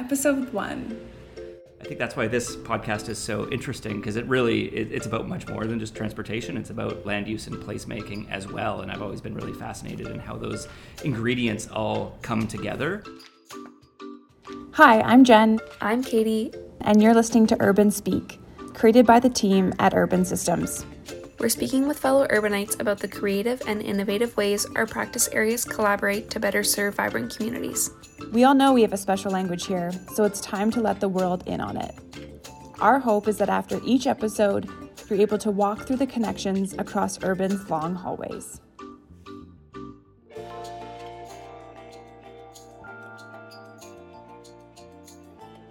Episode 1. I think that's why this podcast is so interesting because it really it, it's about much more than just transportation. It's about land use and placemaking as well. And I've always been really fascinated in how those ingredients all come together. Hi, I'm Jen. I'm Katie. And you're listening to Urban Speak, created by the team at Urban Systems. We're speaking with fellow urbanites about the creative and innovative ways our practice areas collaborate to better serve vibrant communities. We all know we have a special language here, so it's time to let the world in on it. Our hope is that after each episode, you're able to walk through the connections across urban's long hallways.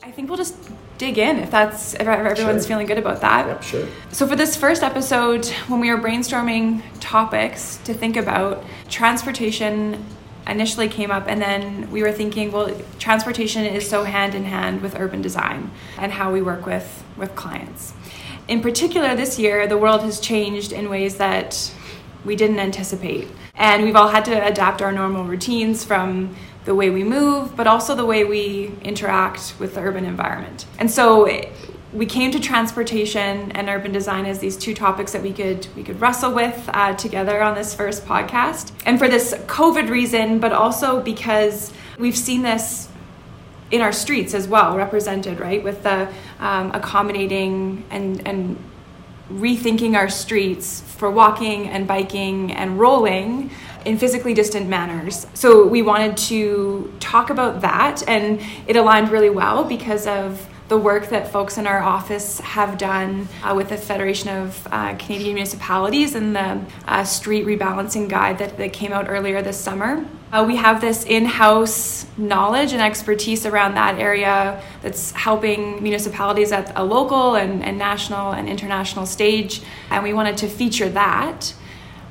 I think we'll just dig in if that's if everyone's sure. feeling good about that. Yep, sure. So for this first episode, when we were brainstorming topics to think about, transportation initially came up and then we were thinking, well, transportation is so hand in hand with urban design and how we work with with clients. In particular this year, the world has changed in ways that we didn't anticipate. And we've all had to adapt our normal routines from the way we move, but also the way we interact with the urban environment. And so we came to transportation and urban design as these two topics that we could we could wrestle with uh, together on this first podcast. And for this COVID reason, but also because we've seen this in our streets as well, represented right with the um, accommodating and and rethinking our streets for walking and biking and rolling in physically distant manners. So we wanted to talk about that, and it aligned really well because of the work that folks in our office have done uh, with the Federation of uh, Canadian Municipalities and the uh, Street Rebalancing Guide that, that came out earlier this summer. Uh, we have this in house knowledge and expertise around that area that's helping municipalities at a local and, and national and international stage, and we wanted to feature that.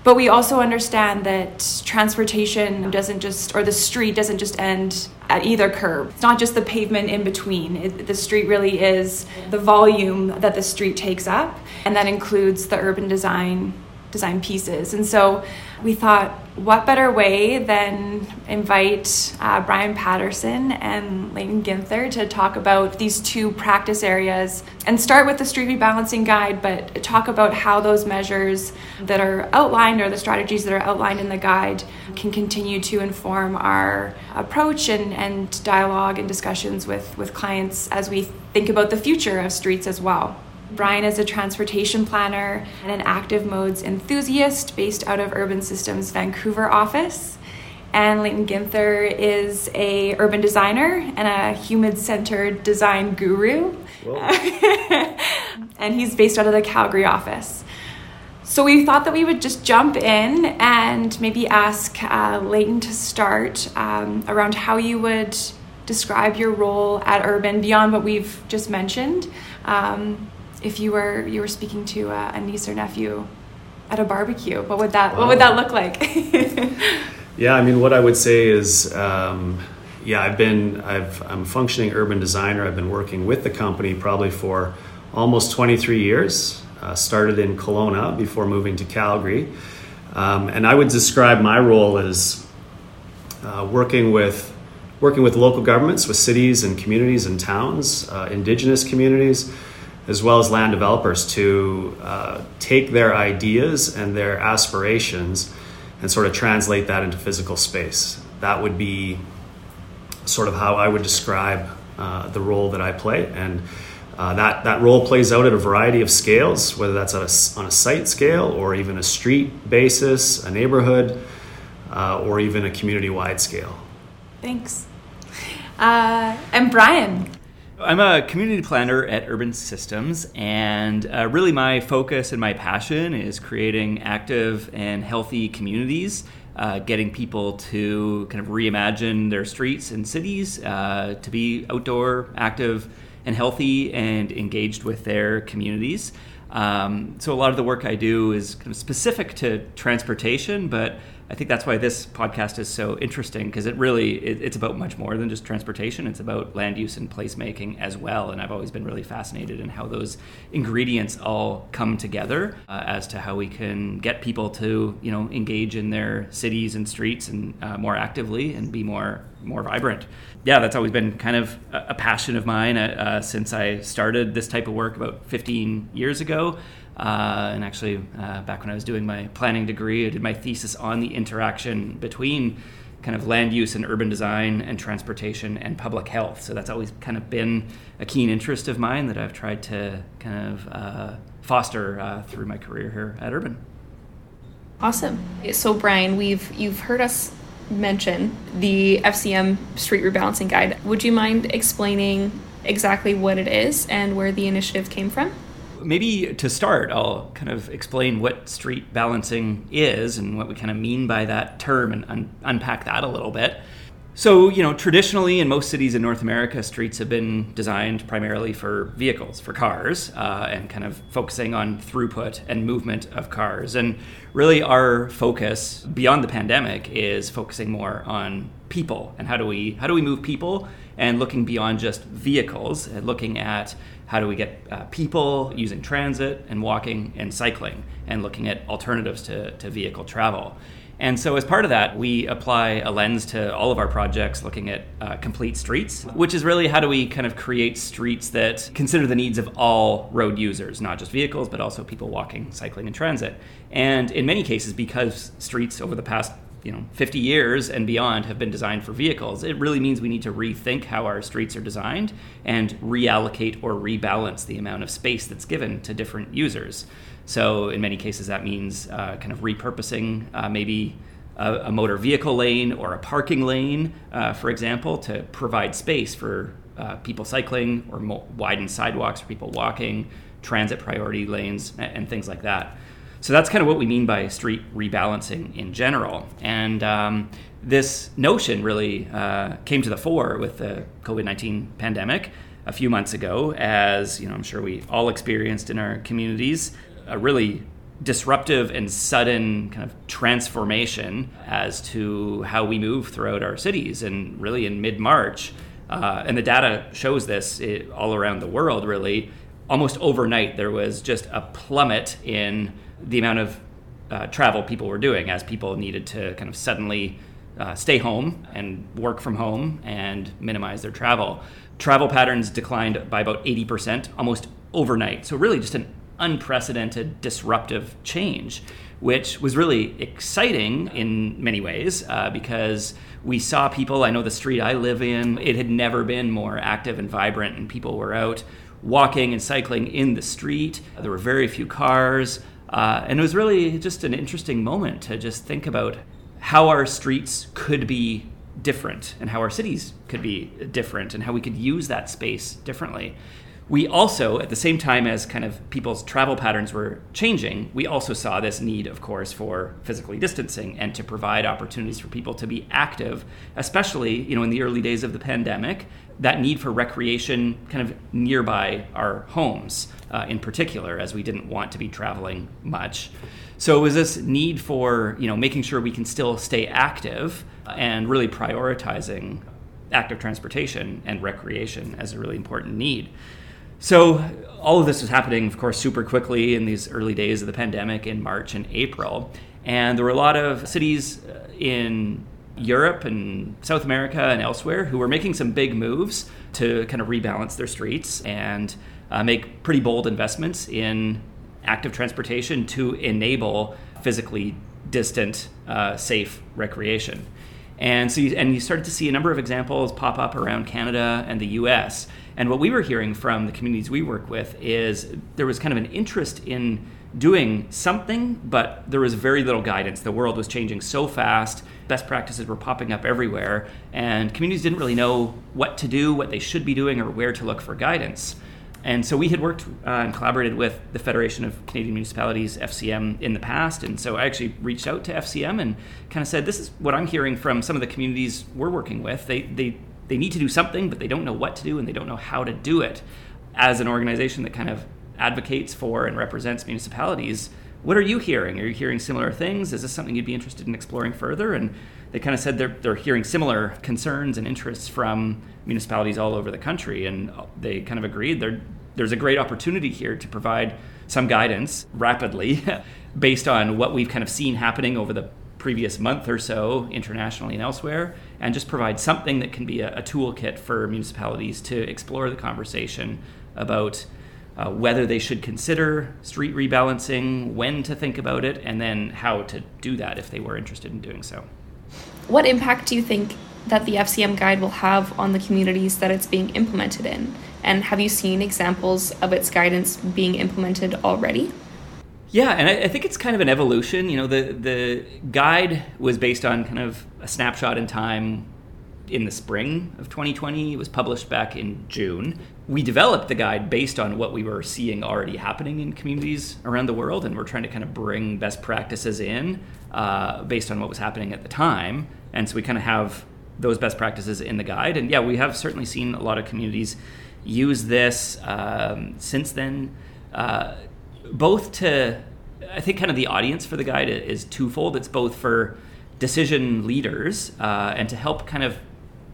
But we also understand that transportation doesn't just, or the street doesn't just end at either curb. It's not just the pavement in between. It, the street really is the volume that the street takes up, and that includes the urban design design pieces. And so we thought, what better way than invite uh, Brian Patterson and Leighton Ginther to talk about these two practice areas and start with the street rebalancing guide, but talk about how those measures that are outlined or the strategies that are outlined in the guide can continue to inform our approach and, and dialogue and discussions with, with clients as we think about the future of streets as well. Brian is a transportation planner and an active modes enthusiast based out of Urban Systems Vancouver office. And Leighton Ginther is a urban designer and a human-centered design guru. and he's based out of the Calgary office. So we thought that we would just jump in and maybe ask uh, Leighton to start um, around how you would describe your role at Urban beyond what we've just mentioned. Um, if you were you were speaking to a, a niece or nephew at a barbecue, what would that what would that look like? yeah, I mean, what I would say is. Um, yeah, I've been I've I'm a functioning urban designer. I've been working with the company probably for almost 23 years. Uh, started in Kelowna before moving to Calgary, um, and I would describe my role as uh, working with working with local governments, with cities and communities and towns, uh, indigenous communities, as well as land developers to uh, take their ideas and their aspirations and sort of translate that into physical space. That would be sort of how I would describe uh, the role that I play. And uh, that, that role plays out at a variety of scales, whether that's a, on a site scale or even a street basis, a neighborhood, uh, or even a community wide scale. Thanks. Uh, and Brian, I'm a community planner at Urban Systems, and uh, really my focus and my passion is creating active and healthy communities, uh, getting people to kind of reimagine their streets and cities uh, to be outdoor, active, and healthy, and engaged with their communities. Um, so a lot of the work I do is kind of specific to transportation, but I think that's why this podcast is so interesting because it really it, it's about much more than just transportation. It's about land use and placemaking as well. And I've always been really fascinated in how those ingredients all come together uh, as to how we can get people to you know engage in their cities and streets and uh, more actively and be more more vibrant. Yeah, that's always been kind of a, passion of mine uh, uh, since I started this type of work about 15 years ago. Uh, and actually, uh, back when I was doing my planning degree, I did my thesis on the interaction between kind of land use and urban design and transportation and public health. So that's always kind of been a keen interest of mine that I've tried to kind of uh, foster uh, through my career here at Urban. Awesome. So Brian, we've you've heard us mention the FCM Street Rebalancing Guide. Would you mind explaining exactly what it is and where the initiative came from? Maybe to start, I'll kind of explain what street balancing is and what we kind of mean by that term and un- unpack that a little bit. So, you know, traditionally in most cities in North America, streets have been designed primarily for vehicles, for cars, uh, and kind of focusing on throughput and movement of cars. And really, our focus beyond the pandemic is focusing more on people and how do we how do we move people and looking beyond just vehicles and looking at how do we get uh, people using transit and walking and cycling and looking at alternatives to, to vehicle travel. And so, as part of that, we apply a lens to all of our projects looking at uh, complete streets, which is really how do we kind of create streets that consider the needs of all road users, not just vehicles, but also people walking, cycling, and transit. And in many cases, because streets over the past you know 50 years and beyond have been designed for vehicles it really means we need to rethink how our streets are designed and reallocate or rebalance the amount of space that's given to different users. So in many cases that means uh, kind of repurposing uh, maybe a, a, motor vehicle lane or a parking lane uh, for example to provide space for uh, people cycling or mo- widen sidewalks for people walking transit priority lanes and, and things like that so that's kind of what we mean by street rebalancing in general. And um, this notion really uh, came to the fore with the COVID 19 pandemic a few months ago, as you know, I'm sure we all experienced in our communities a really disruptive and sudden kind of transformation as to how we move throughout our cities. And really, in mid March, uh, and the data shows this it, all around the world, really, almost overnight, there was just a plummet in the amount of uh, travel people were doing as people needed to kind of suddenly uh, stay home and work from home and minimize their travel. Travel patterns declined by about 80% almost overnight. So, really, just an unprecedented disruptive change, which was really exciting in many ways uh, because we saw people. I know the street I live in, it had never been more active and vibrant, and people were out walking and cycling in the street. There were very few cars. Uh, and it was really just an interesting moment to just think about how our streets could be different and how our cities could be different and how we could use that space differently. We also, at the same time as kind of people's travel patterns were changing, we also saw this need, of course, for physically distancing and to provide opportunities for people to be active, especially, you know, in the early days of the pandemic, that need for recreation kind of nearby our homes uh, in particular, as we didn't want to be traveling much. So it was this need for you know making sure we can still stay active and really prioritizing active transportation and recreation as a really important need. So all of this was happening, of course, super quickly in these early days of the pandemic in March and April, and there were a lot of cities uh, in Europe and South America and elsewhere who were making some big moves to kind of rebalance their streets and uh, make pretty bold investments in active transportation to enable physically distant, uh, safe recreation. And so, you, and you started to see a number of examples pop up around Canada and the U.S. And what we were hearing from the communities we work with is there was kind of an interest in doing something, but there was very little guidance. The world was changing so fast, best practices were popping up everywhere, and communities didn't really know what to do, what they should be doing, or where to look for guidance. And so we had worked uh, and collaborated with the Federation of Canadian Municipalities, FCM, in the past. And so I actually reached out to FCM and kind of said, This is what I'm hearing from some of the communities we're working with. They, they, they need to do something, but they don't know what to do and they don't know how to do it. As an organization that kind of advocates for and represents municipalities, what are you hearing? Are you hearing similar things? Is this something you'd be interested in exploring further? And they kind of said they're, they're hearing similar concerns and interests from municipalities all over the country. And they kind of agreed there's a great opportunity here to provide some guidance rapidly based on what we've kind of seen happening over the previous month or so internationally and elsewhere, and just provide something that can be a, a toolkit for municipalities to explore the conversation about uh, whether they should consider street rebalancing, when to think about it, and then how to do that if they were interested in doing so. What impact do you think that the FCM guide will have on the communities that it's being implemented in? And have you seen examples of its guidance being implemented already? Yeah, and I, I, think it's kind of an evolution. You know, the the guide was based on kind of a snapshot in time in the spring of 2020. It was published back in June. We developed the guide based on what we were seeing already happening in communities around the world, and we're trying to kind of bring best practices in uh, based on what was happening at the time. And so we kind of have those best practices in the guide. And yeah, we have certainly seen a lot of communities use this um, since then. Uh, both to I think kind of the audience for the guide is twofold. It's both for decision leaders uh, and to help kind of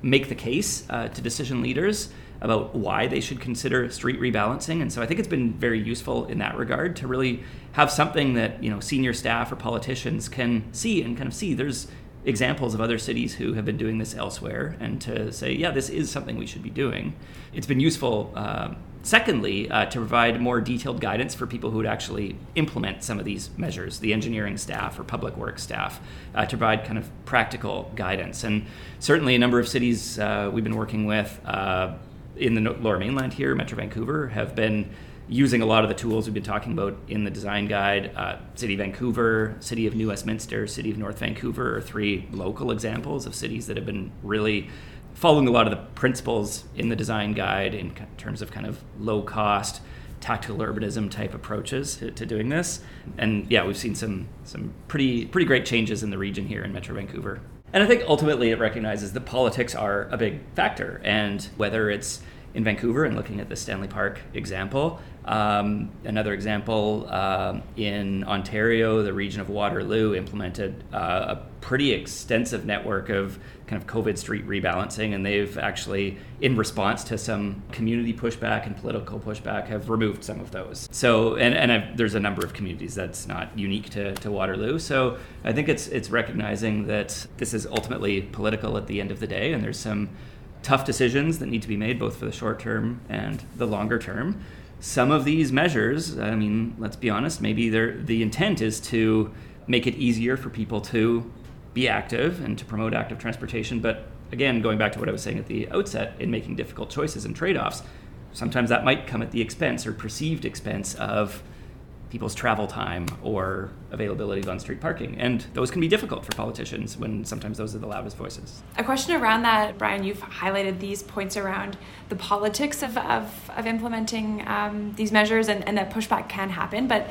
make the case uh, to decision leaders about why they should consider street rebalancing. And so I think it's been very useful in that regard to really have something that you know senior staff or politicians can see and kind of see there's examples of other cities who have been doing this elsewhere and to say yeah this is something we should be doing. It's been useful. Uh, Secondly, uh, to provide more detailed guidance for people who would actually implement some of these measures, the engineering staff or public works staff, uh, to provide kind of practical guidance. And certainly, a number of cities uh, we've been working with uh, in the Lower Mainland here, Metro Vancouver, have been using a lot of the tools we've been talking about in the design guide. Uh, City of Vancouver, City of New Westminster, City of North Vancouver are three local examples of cities that have been really following a lot of the principles in the design guide in terms of kind of low cost tactical urbanism type approaches to, to, doing this and yeah we've seen some some pretty pretty great changes in the region here in metro vancouver and i think ultimately it recognizes that politics are a big factor and whether it's in vancouver and looking at the stanley park example um, another example uh, in Ontario, the region of Waterloo implemented uh, a pretty extensive network of kind of COVID street rebalancing, and they've actually, in response to some community pushback and political pushback, have removed some of those. So, and, and I've, there's a number of communities that's not unique to, to Waterloo. So, I think it's it's recognizing that this is ultimately political at the end of the day, and there's some tough decisions that need to be made both for the short term and the longer term some of these measures, I mean, let's be honest, maybe the intent is to make it easier for people to be active and to promote active transportation. But again, going back to what I was saying at the outset, in making difficult choices and trade offs, sometimes that might come at the expense or perceived expense of people's travel time or availability of on street parking. And those can be difficult for politicians when sometimes those are the loudest voices. A question around that, Brian, you've highlighted these points around the politics of, of, of implementing um, these measures and, and that pushback can happen. But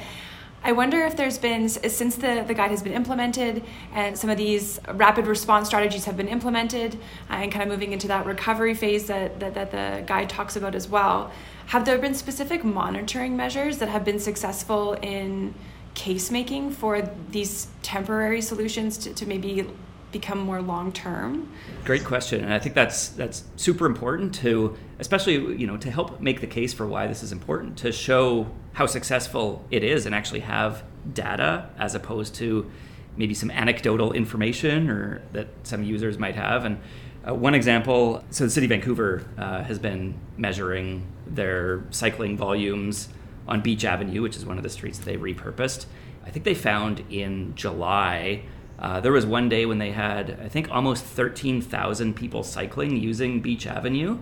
I wonder if there's been, since the, the guide has been implemented and some of these rapid response strategies have been implemented uh, and kind of moving into that recovery phase that, that, that the guide talks about as well, have there been specific monitoring measures that have been successful in case making for these temporary solutions to, to maybe become more long term? Great question, and I think that's that's super important to, especially you know, to help make the case for why this is important to show how successful it is and actually have data as opposed to maybe some anecdotal information or that some users might have and uh, one example so the city of Vancouver uh, has been measuring their cycling volumes on Beach Avenue, which is one of the streets that they repurposed. I think they found in July, uh, there was one day when they had, I think, almost 13,000 people cycling using Beach Avenue.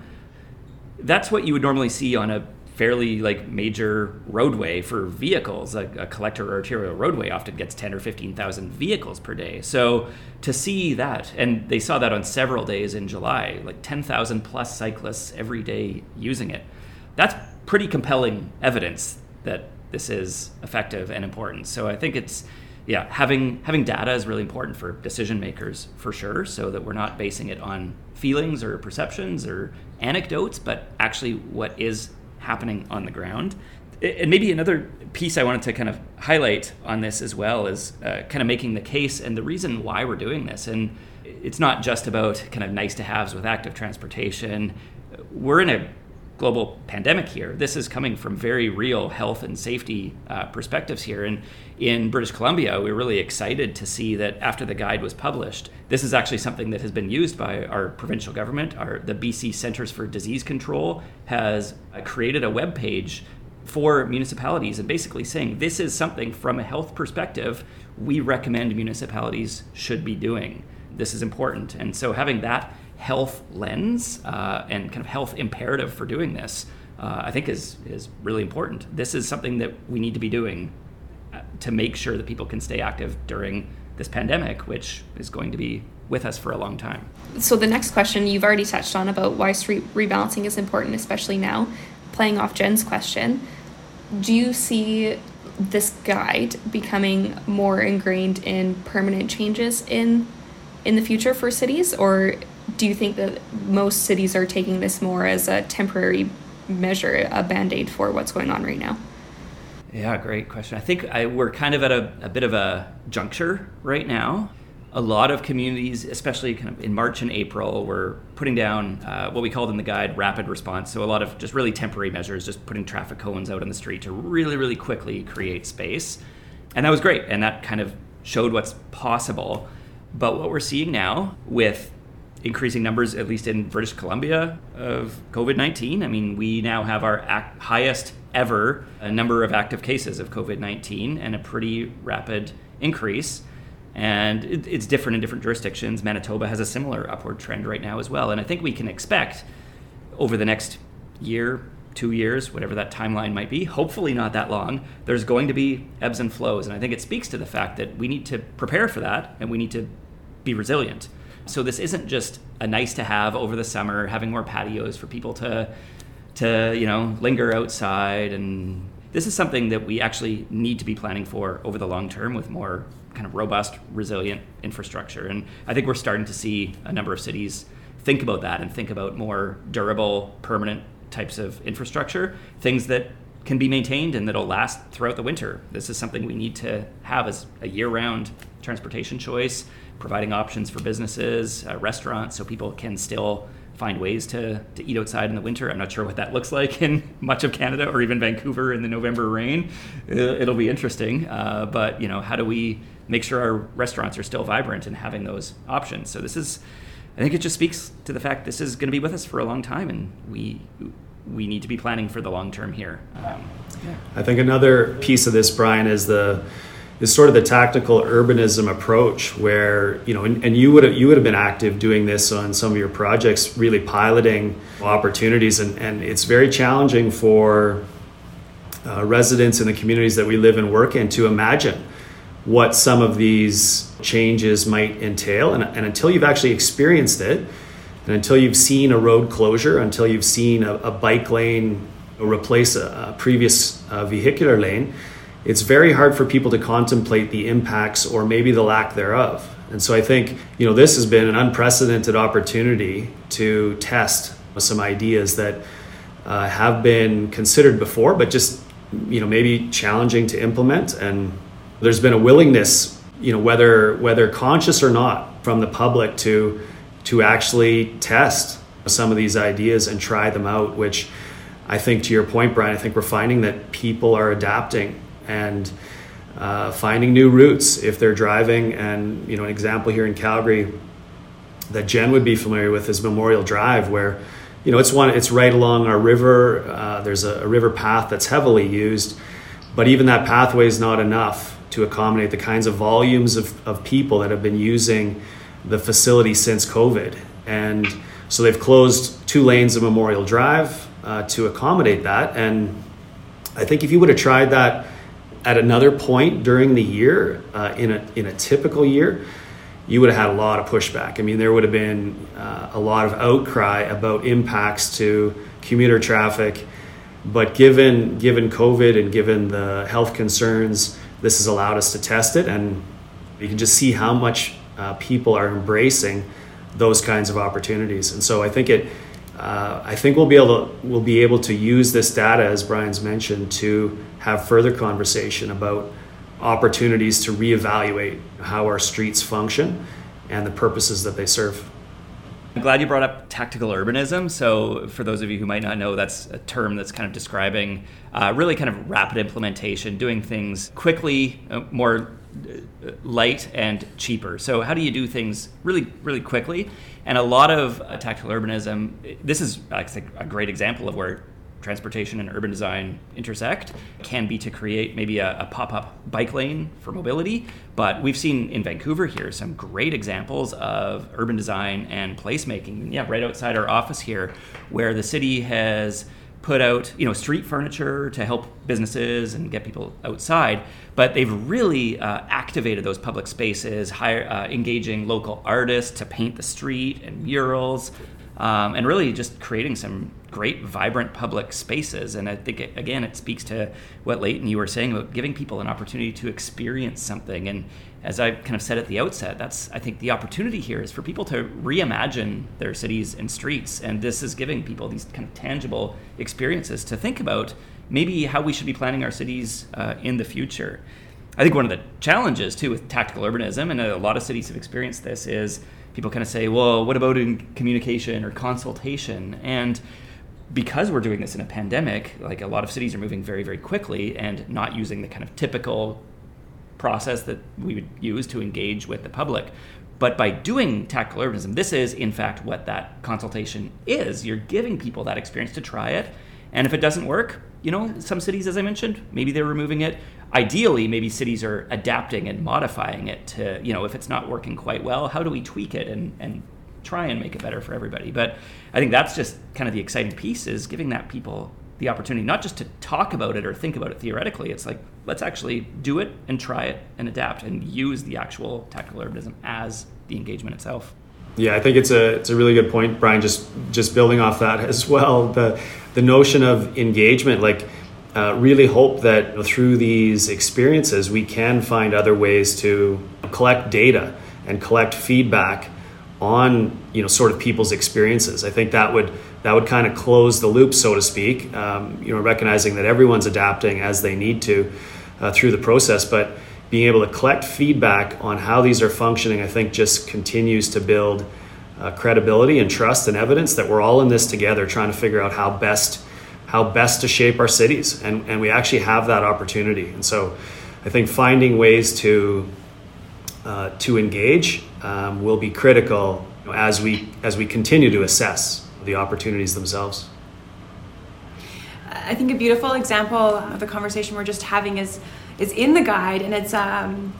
That's what you would normally see on a fairly like major roadway for vehicles. A, a, collector or arterial roadway often gets 10 or 15,000 vehicles per day. So to see that, and they saw that on several days in July, like 10,000 plus cyclists every day using it. That's pretty compelling evidence that this is effective and important. So I think it's yeah, having having data is really important for decision makers for sure, so that we're not basing it on feelings or perceptions or anecdotes, but actually what is happening on the ground. And maybe another piece I wanted to kind of highlight on this as well is uh, kind of making the case and the reason why we're doing this. And it's not just about kind of nice to haves with active transportation. We're in a global pandemic here. This is coming from very real health and safety uh, perspectives here. And in British Columbia, we are really excited to see that after the guide was published, this is actually something that has been used by our provincial government. Our the BC Centers for Disease Control has uh, created a web page for municipalities and basically saying this is something from a health perspective we recommend municipalities should be doing. This is important. And so having that health lens uh, and kind of health imperative for doing this, uh, I think is is really important. This is something that we need to be doing to make sure that people can stay active during this pandemic, which is going to be with us for a long time. So the next question you've already touched on about why street rebalancing is important, especially now, playing off Jen's question. Do you see this guide becoming more ingrained in permanent changes in in the future for cities, or do you think that most cities are taking this more as a temporary measure, a band aid for what's going on right now? Yeah, great question. I think I, we're kind of at a, a bit of a juncture right now. A lot of communities, especially kind of in March and April, were putting down uh, what we called in the guide rapid response. So, a lot of just really temporary measures, just putting traffic cones out on the street to really, really quickly create space. And that was great. And that kind of showed what's possible. But what we're seeing now with increasing numbers, at least in British Columbia, of COVID 19. I mean, we now have our act- highest ever a number of active cases of COVID 19 and a pretty rapid increase. And it, it's different in different jurisdictions. Manitoba has a similar upward trend right now as well. And I think we can expect over the next year, two years, whatever that timeline might be, hopefully not that long, there's going to be ebbs and flows. And I think it speaks to the fact that we need to prepare for that and we need to be resilient. So this isn't just a nice to have over the summer, having more patios for people to to you know linger outside, and this is something that we actually need to be planning for over the long term with more kind of robust, resilient infrastructure. And I think we're starting to see a number of cities think about that and think about more durable, permanent types of infrastructure, things that can be maintained and that'll last throughout the winter. This is something we need to have as a year-round transportation choice providing options for businesses, uh, restaurants, so people can still find ways to, to eat outside in the winter. I'm not sure what that looks like in much of Canada or even Vancouver in the November rain. It'll be interesting. Uh, but, you know, how do we make sure our restaurants are still vibrant and having those options? So this is, I think it just speaks to the fact this is going to be with us for a long time and we, we need to be planning for the long term here. Um, yeah. I think another piece of this, Brian, is the is sort of the tactical urbanism approach where you know and, and you would have you would have been active doing this on some of your projects really piloting opportunities. And, and it's very challenging for uh, residents in the communities that we live and work in to imagine what some of these changes might entail. And, and until you've actually experienced it and until you've seen a road closure until you've seen a, a bike lane replace a, a previous uh, vehicular lane it's very hard for people to contemplate the impacts or maybe the lack thereof. And so I think, you know, this has been an unprecedented opportunity to test some ideas that uh, have been considered before, but just, you know, maybe challenging to implement. And there's been a willingness, you know, whether whether conscious or not, from the public to to actually test some of these ideas and try them out. Which I think, to your point, Brian, I think we're finding that people are adapting and uh, finding new routes if they're driving. And you know, an example here in Calgary that Jen would be familiar with is Memorial Drive, where you know it's one it's right along our river. Uh, there's a, a, river path that's heavily used, but even that pathway is not enough to accommodate the kinds of volumes of, of people that have been using the facility since COVID. And so they've closed two lanes of Memorial Drive uh, to accommodate that. And I think if you would have tried that at another point during the year, uh, in a in a typical year, you would have had a lot of pushback. I mean, there would have been uh, a lot of outcry about impacts to commuter traffic. But given given COVID and given the health concerns, this has allowed us to test it, and you can just see how much uh, people are embracing those kinds of opportunities. And so I think it uh, I think we'll be able to we'll be able to use this data, as Brian's mentioned, to have further conversation about opportunities to reevaluate how our streets function and the purposes that they serve. I'm glad you brought up tactical urbanism. So, for those of you who might not know, that's a term that's kind of describing uh, really kind of rapid implementation, doing things quickly, uh, more light and cheaper. So, how do you do things really, really quickly? And a lot of uh, tactical urbanism, this is think, a great example of where transportation and urban design intersect can be to create maybe a, a pop up bike lane for mobility. But we've seen in Vancouver here some great examples of urban design and placemaking. Yeah, right outside our office here, where the city has put out you know street furniture to help businesses and get people outside but they've really uh, activated those public spaces hire, uh, engaging local artists to paint the street and murals um, and really just creating some great, vibrant public spaces. And I think, it, again, it speaks to what Leighton you were saying about giving people an opportunity to experience something. And as I kind of said at the outset, that's, I think, the opportunity here is for people to reimagine their cities and streets. And this is giving people these kind of tangible experiences to think about maybe how we should be planning our cities uh, in the future. I think one of the challenges, too, with tactical urbanism, and a lot of cities have experienced this, is people kind of say, well, what about in communication or consultation? And because we're doing this in a pandemic, like a lot of cities are moving very, very quickly and not using the kind of typical process that we would use to engage with the public. But by doing tactical urbanism, this is in fact what that consultation is. You're giving people that experience to try it. And if it doesn't work, you know, some cities, as I mentioned, maybe they're removing it. Ideally, maybe cities are adapting and modifying it to, you know, if it's not working quite well, how do we tweak it and, and try and make it better for everybody? But I think that's just kind of the exciting piece is giving that people the opportunity not just to talk about it or think about it theoretically. It's like let's actually do it and try it and adapt and use the actual tactical urbanism as the engagement itself. Yeah, I think it's a it's a really good point, Brian. Just just building off that as well, the the notion of engagement, like. Uh, really hope that through these experiences we can find other ways to collect data and collect feedback on you know sort of people's experiences. I think that would that would kind of close the loop, so to speak. Um, you know, recognizing that everyone's adapting as they need to uh, through the process, but being able to collect feedback on how these are functioning, I think just continues to build uh, credibility and trust and evidence that we're all in this together, trying to figure out how best how best to shape our cities, and and we actually have that opportunity. And so, I think finding ways to uh, to engage um, will be critical as we as we continue to assess the opportunities themselves. I think a beautiful example of the conversation we're just having is is in the guide, and it's um,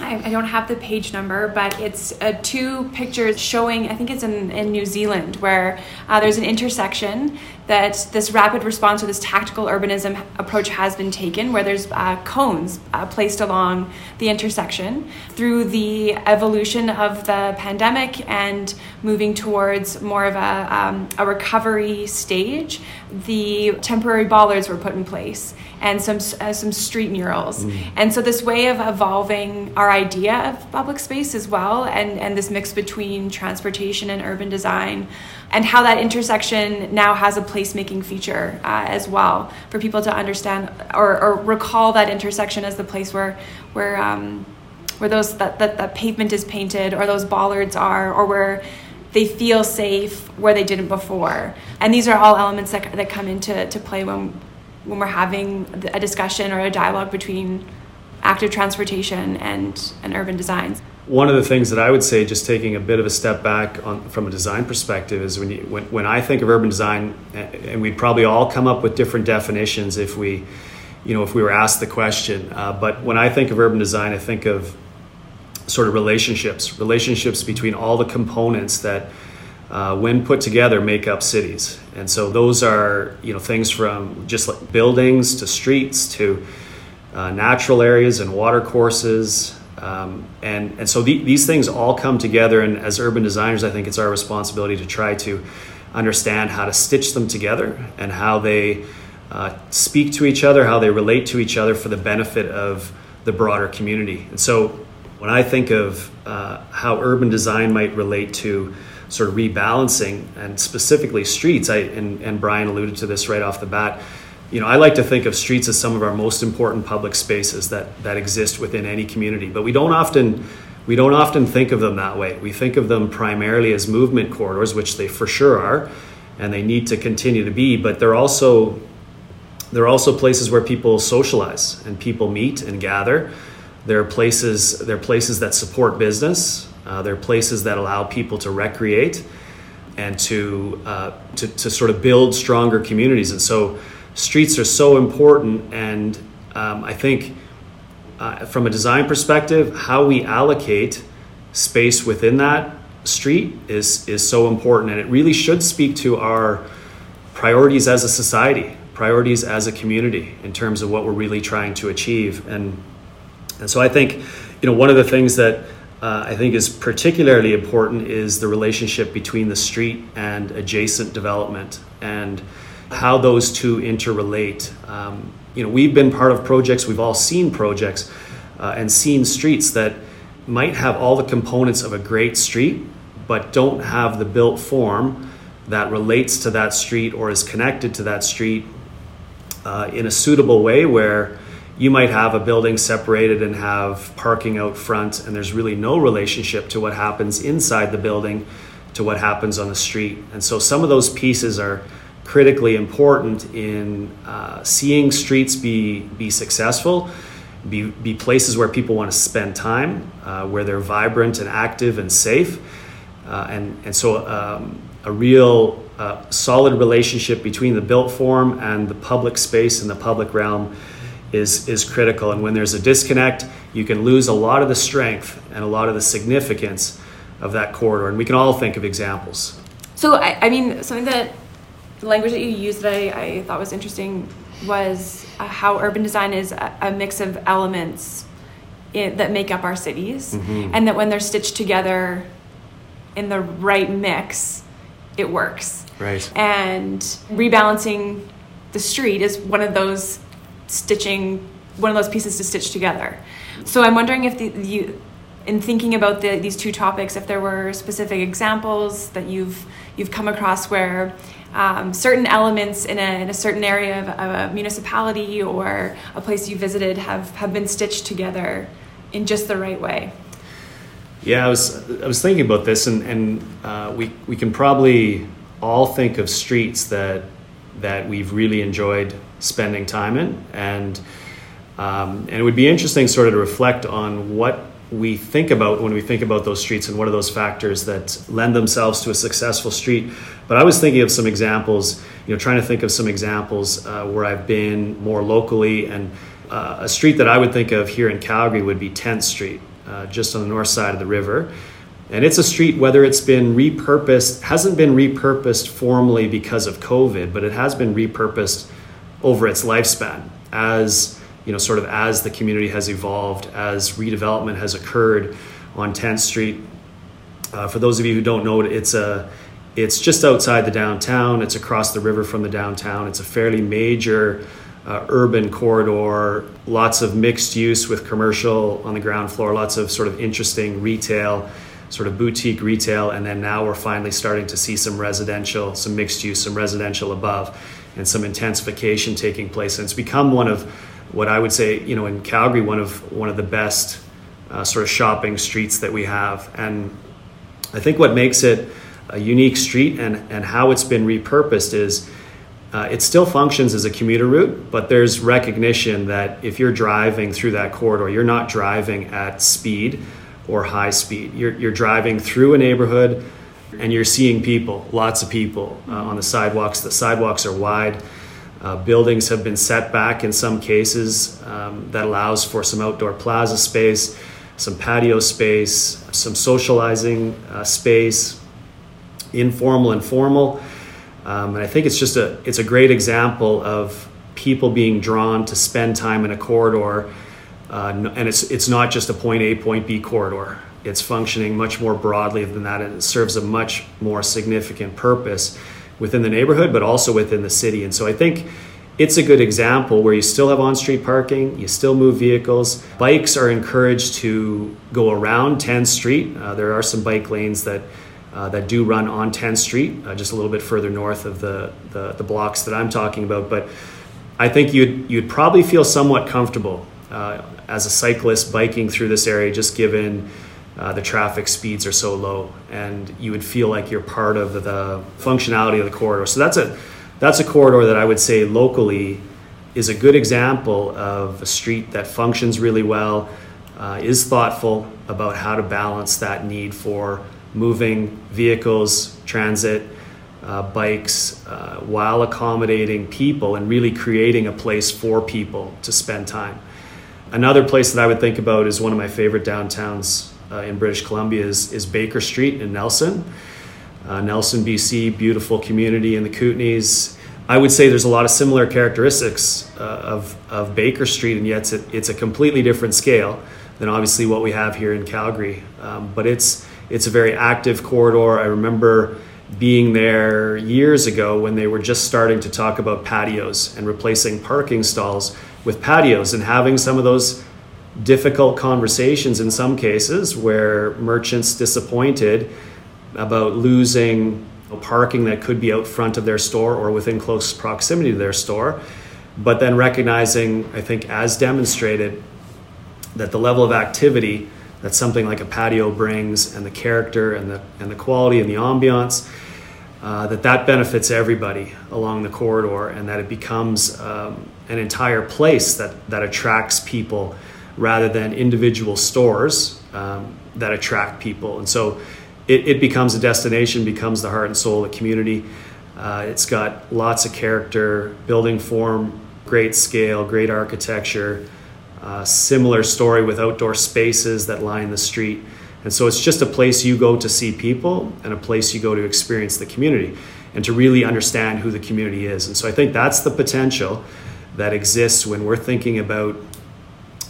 I, I don't have the page number, but it's uh, two pictures showing. I think it's in, in New Zealand where uh, there's an intersection that this rapid response or this tactical urbanism approach has been taken, where there's uh, cones uh, placed along the intersection through the evolution of the pandemic and moving towards more of a, um, a recovery stage. The temporary bollards were put in place and some uh, some street murals. Mm. And so this way of evolving our idea of public space as well, and and this mix between transportation and urban design, and how that intersection now has a placemaking feature uh, as well for people to understand or, or recall that intersection as the place where where um, where those that, that that pavement is painted or those bollards are or where they feel safe where they didn't before. And these are all elements that, that come into to play when when we're having a discussion or a dialogue between active transportation and, and urban designs. One of the things that I would say, just taking a bit of a step back on, from a design perspective, is when, you, when, when I think of urban design, and we'd probably all come up with different definitions if we, you know, if we were asked the question. Uh, but when I think of urban design, I think of sort of relationships, relationships between all the components that uh, when put together, make up cities. And so those are you know things from just like buildings to streets to uh, natural areas and water courses. Um, and, and so the, these things all come together. And as urban designers, I think it's our responsibility to try to understand how to stitch them together and how they uh, speak to each other, how they relate to each other for the benefit of the broader community. And so when I think of uh, how urban design might relate to sort of rebalancing and specifically streets. I and, and Brian alluded to this right off the bat. You know, I like to think of streets as some of our most important public spaces that that exist within any community, but we don't often we don't often think of them that way. We think of them primarily as movement corridors, which they for sure are, and they need to continue to be. But they're also they're also places where people socialize and people meet and gather. They're places they're places that support business. Uh, they're places that allow people to recreate and to, uh, to to sort of build stronger communities. And so, streets are so important. And um, I think uh, from a design perspective, how we allocate space within that street is is so important, and it really should speak to our priorities as a society, priorities as a community in terms of what we're really trying to achieve. And and so I think, you know, one of the things that uh, I think is particularly important is the relationship between the street and adjacent development and how those two interrelate. Um, you know, we've been part of projects, we've all seen projects uh, and seen streets that might have all the components of a great street, but don't have the built form that relates to that street or is connected to that street uh, in a suitable way where you might have a building separated and have parking out front, and there's really no relationship to what happens inside the building to what happens on the street. And so some of those pieces are critically important in uh, seeing streets be be successful, be be places where people want to spend time, uh, where they're vibrant and active and safe, uh, and and so um, a real uh, solid relationship between the built form and the public space and the public realm is is critical. And when there's a disconnect, you can lose a lot of the strength and a lot of the significance of that corridor. And we can all think of examples. So I, I mean, something that the language that you used that I, I thought was interesting was uh, how urban design is a, a mix of elements in, that make up our cities, mm-hmm. and that when they're stitched together in the right mix, it works. Right. And rebalancing the street is one of those stitching, one of those pieces to stitch together. So I'm wondering if the, you, in thinking about the, these two topics, if there were specific examples that you've you've come across where um, certain elements in a, in a certain area of, of, a municipality or a place you visited have, have been stitched together in just the right way. Yeah, I was I was thinking about this, and and uh, we we can probably all think of streets that that we've really enjoyed spending time in, and um, and it would be interesting sort of to reflect on what we think about when we think about those streets and what are those factors that lend themselves to a successful street. But I was thinking of some examples, you know, trying to think of some examples uh, where I've been more locally, and uh, a street that I would think of here in Calgary would be 10th Street, uh, just on the north side of the river. And it's a street, whether it's been repurposed, hasn't been repurposed formally because of COVID, but it has been repurposed over its lifespan as you know, sort of as the community has evolved, as redevelopment has occurred on 10th Street. Uh, for those of you who don't know it, it's a it's just outside the downtown. It's across the river from the downtown. It's a fairly major uh, urban corridor. Lots of mixed use with commercial on the ground floor. Lots of sort of interesting retail, sort of boutique retail, and then now we're finally starting to see some residential, some mixed use, some residential above, and some intensification taking place. And it's become one of what I would say, you know, in Calgary, one of one of the best uh, sort of shopping streets that we have. And I think what makes it a unique street and and how it's been repurposed is. Uh, it still functions as a commuter route, but there's recognition that if you're driving through that corridor, you're not driving at speed or high speed. You're, you're driving through a neighborhood and you're seeing people, lots of people uh, on the sidewalks. The sidewalks are wide. Uh, buildings have been set back in some cases um, that allows for some outdoor plaza space, some patio space, some socializing uh, space, informal and formal. Um, and I think it's just a it's a great example of people being drawn to spend time in a corridor, uh, and it's it's not just a point A point B corridor. It's functioning much more broadly than that, and it serves a much more significant purpose within the neighborhood, but also within the city. And so I think it's a good example where you still have on street parking, you still move vehicles. Bikes are encouraged to go around 10th Street. Uh, there are some bike lanes that uh, that do run on 10th Street, uh, just a little bit further north of the, the, the, blocks that I'm talking about. But I think you'd, you'd probably feel somewhat comfortable uh, as a cyclist biking through this area, just given uh, the traffic speeds are so low, and you would feel like you're part of the functionality of the corridor. So that's a that's a corridor that I would say locally is a good example of a street that functions really well, uh, is thoughtful about how to balance that need for moving vehicles, transit, uh, bikes, uh, while accommodating people and really creating a place for people to spend time. Another place that I would think about is one of my favorite downtowns uh, in British Columbia is, is Baker Street in Nelson. Uh, Nelson, BC, beautiful community in the Kootenays. I would say there's a lot of similar characteristics uh, of, of Baker Street, and yet it's a, it's a completely different scale than obviously what we have here in Calgary. Um, but it's it's a very active corridor. I remember being there years ago when they were just starting to talk about patios and replacing parking stalls with patios and having some of those difficult conversations in some cases where merchants disappointed about losing parking that could be out front of their store or within close proximity to their store but then recognizing i think as demonstrated that the level of activity that something like a patio brings and the character and the and the quality and the ambiance uh, that that benefits everybody along the corridor and that it becomes um, an entire place that that attracts people rather than individual stores um, that attract people. And so it, it, becomes a destination, becomes the heart and soul of the community. Uh, it's got lots of character, building form, great scale, great architecture, uh, similar story with outdoor spaces that line the street. And so it's just a place you go to see people and a place you go to experience the community and to really understand who the community is. And so I think that's the potential that exists when we're thinking about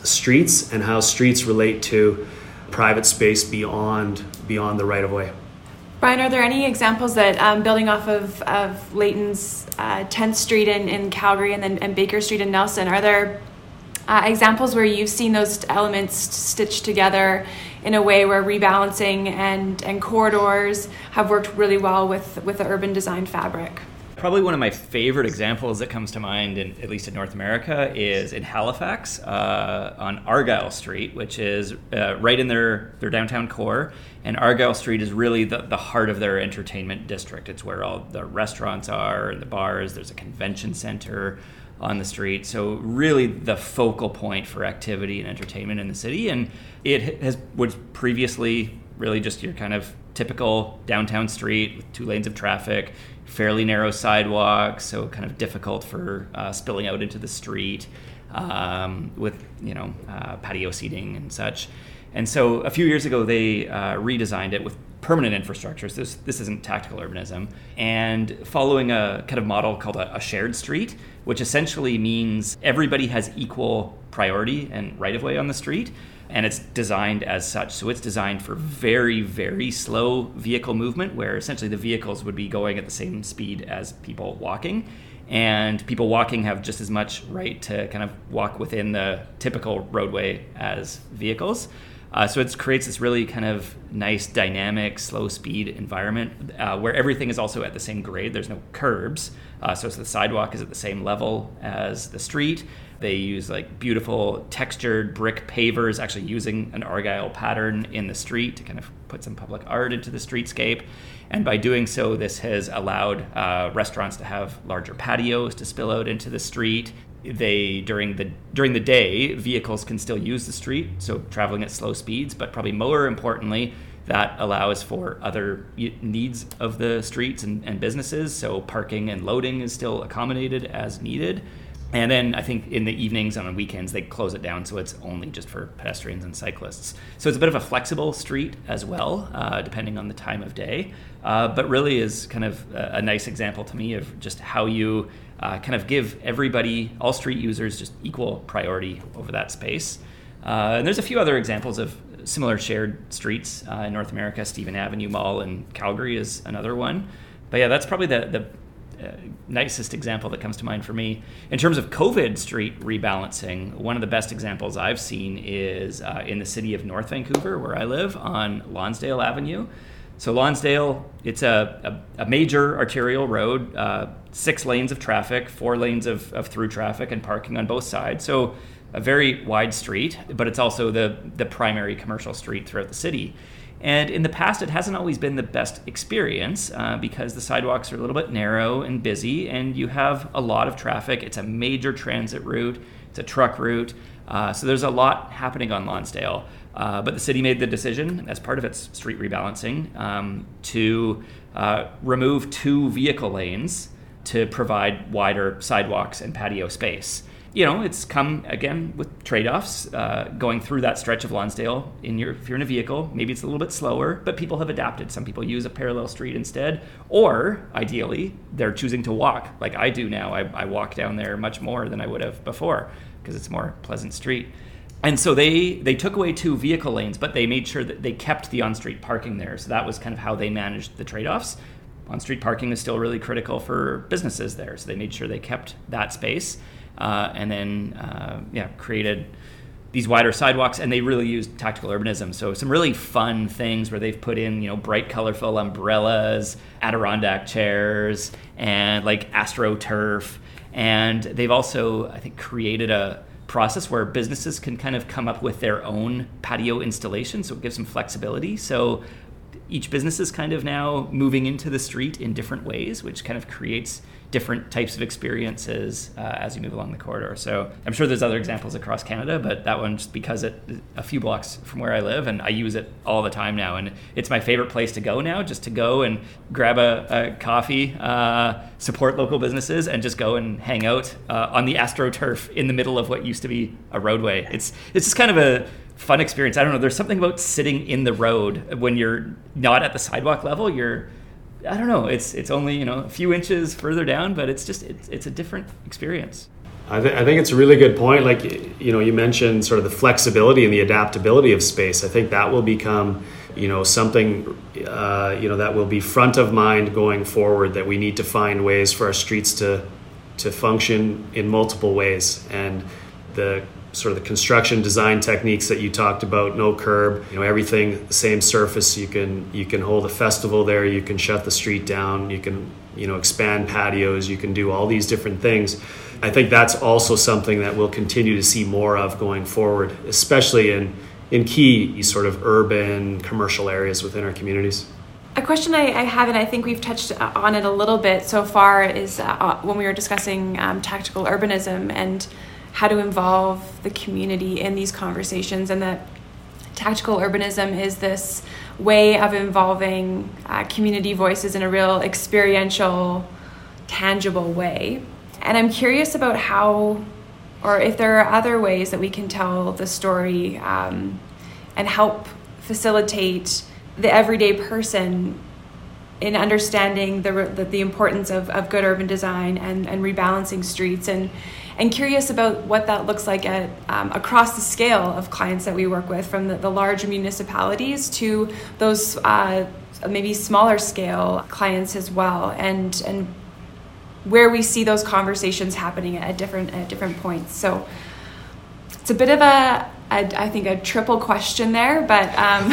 streets and how streets relate to private space beyond beyond the right of way. Brian, are there any examples that um, building off of, of Leighton's uh, 10th Street in, in Calgary and then and Baker Street in Nelson, are there uh, examples where you've seen those elements stitched together in a way where rebalancing and, and corridors have worked really well with, with the urban design fabric? Probably one of my favorite examples that comes to mind, in, at least in North America, is in Halifax uh, on Argyle Street, which is uh, right in their, their downtown core. And Argyle Street is really the, the heart of their entertainment district. It's where all the restaurants are and the bars. There's a convention center on the street. So really the focal point for activity and entertainment in the city. And it has was previously really just your kind of typical downtown street with two lanes of traffic, fairly narrow sidewalks, so kind of difficult for uh, spilling out into the street um, with you know uh, patio seating and such. And so a few years ago, they uh, redesigned it with permanent infrastructure. So this, this isn't tactical urbanism. And following a kind of model called a, a shared street, which essentially means everybody has equal priority and right of way on the street and it's designed as such. So it's designed for very, very slow vehicle movement, where essentially the vehicles would be going at the same speed as people walking. And people walking have just as much right to kind of walk within the typical roadway as vehicles. Uh, so it creates this really kind of nice, dynamic, slow speed environment uh, where everything is also at the same grade. There's no curbs, uh, so the sidewalk is at the same level as the street. They use like beautiful textured brick pavers, actually using an Argyle pattern in the street to kind of put some public art into the streetscape. And by doing so, this has allowed uh, restaurants to have larger patios to spill out into the street. They during the during the day, vehicles can still use the street, so traveling at slow speeds. But probably more importantly, that allows for other needs of the streets and, and businesses. So parking and loading is still accommodated as needed. And then I think in the evenings and on weekends they close it down so it's only just for pedestrians and cyclists. So it's a bit of a flexible street as well, uh, depending on the time of day. Uh, but really is kind of a, a, nice example to me of just how you uh, kind of give everybody, all street users, just equal priority over that space. Uh, and there's a few other examples of similar shared streets uh, in North America. Stephen Avenue Mall in Calgary is another one. But yeah, that's probably the, the uh, nicest example that comes to mind for me. In terms of COVID street rebalancing, one of the best examples I've seen is uh, in the city of North Vancouver, where I live, on Lonsdale Avenue. So Lonsdale, it's a, a, a major arterial road, uh, six lanes of traffic, four lanes of, of through traffic, and parking on both sides. So a very wide street, but it's also the, the primary commercial street throughout the city. And in the past, it hasn't always been the best experience uh, because the sidewalks are a little bit narrow and busy, and you have a lot of traffic. It's a major transit route, it's a truck route. Uh, so there's a lot happening on Lonsdale. Uh, but the city made the decision, as part of its street rebalancing, um, to uh, remove two vehicle lanes to provide wider sidewalks and patio space you know, it's come again with trade-offs. Uh, going through that stretch of Lonsdale, in your if you're in a vehicle, maybe it's a little bit slower, but people have adapted. Some people use a parallel street instead, or ideally, they're choosing to walk, like I do now. I, I walk down there much more than I would have before because it's a more pleasant street. And so they they took away two vehicle lanes, but they made sure that they kept the on-street parking there. So that was kind of how they managed the trade-offs. On-street parking is still really critical for businesses there, so they made sure they kept that space uh, and then uh, yeah created these wider sidewalks and they really used tactical urbanism so some really fun things where they've put in you know bright colorful umbrellas adirondack chairs and like astroturf and they've also i think created a process where businesses can kind of come up with their own patio installation so it gives them flexibility. So each business is kind of now moving into the street in different ways which kind of creates different types of experiences uh, as you move along the corridor. So I'm sure there's other examples across Canada, but that one just because it a few blocks from where I live, and I use it all the time now, and it's my favorite place to go now, just to go and grab a, a coffee, uh, support local businesses, and just go and hang out uh, on the AstroTurf in the middle of what used to be a roadway. It's it's just kind of a fun experience. I don't know. There's something about sitting in the road when you're not at the sidewalk level. You're I don't know. It's it's only you know a few inches further down, but it's just it's, it's a different experience. I, th- I think it's a really good point. Like you know, you mentioned sort of the flexibility and the adaptability of space. I think that will become you know something uh, you know that will be front of mind going forward. That we need to find ways for our streets to to function in multiple ways and the sort of the construction design techniques that you talked about no curb you know everything same surface. You can you can hold a festival there. You can shut the street down. You can you know expand patios. You can do all these different things. I think that's also something that we'll continue to see more of going forward especially in in key sort of urban commercial areas within our communities. A question I, I, have, and I think we've touched on it a little bit so far, is uh, when we were discussing um, tactical urbanism and how to involve the community in these conversations and that tactical urbanism is this way of involving uh, community voices in a real experiential tangible way. And i'm curious about how or if there are other ways that we can tell the story um, and help facilitate the everyday person in understanding the, the, the importance of, of good urban design and, and rebalancing streets. And and curious about what that looks like at um, across the scale of clients that we work with, from the, the large municipalities to those uh, maybe smaller scale clients as well, and and where we see those conversations happening at different at different points. So it's a bit of a I think a triple question there, but um,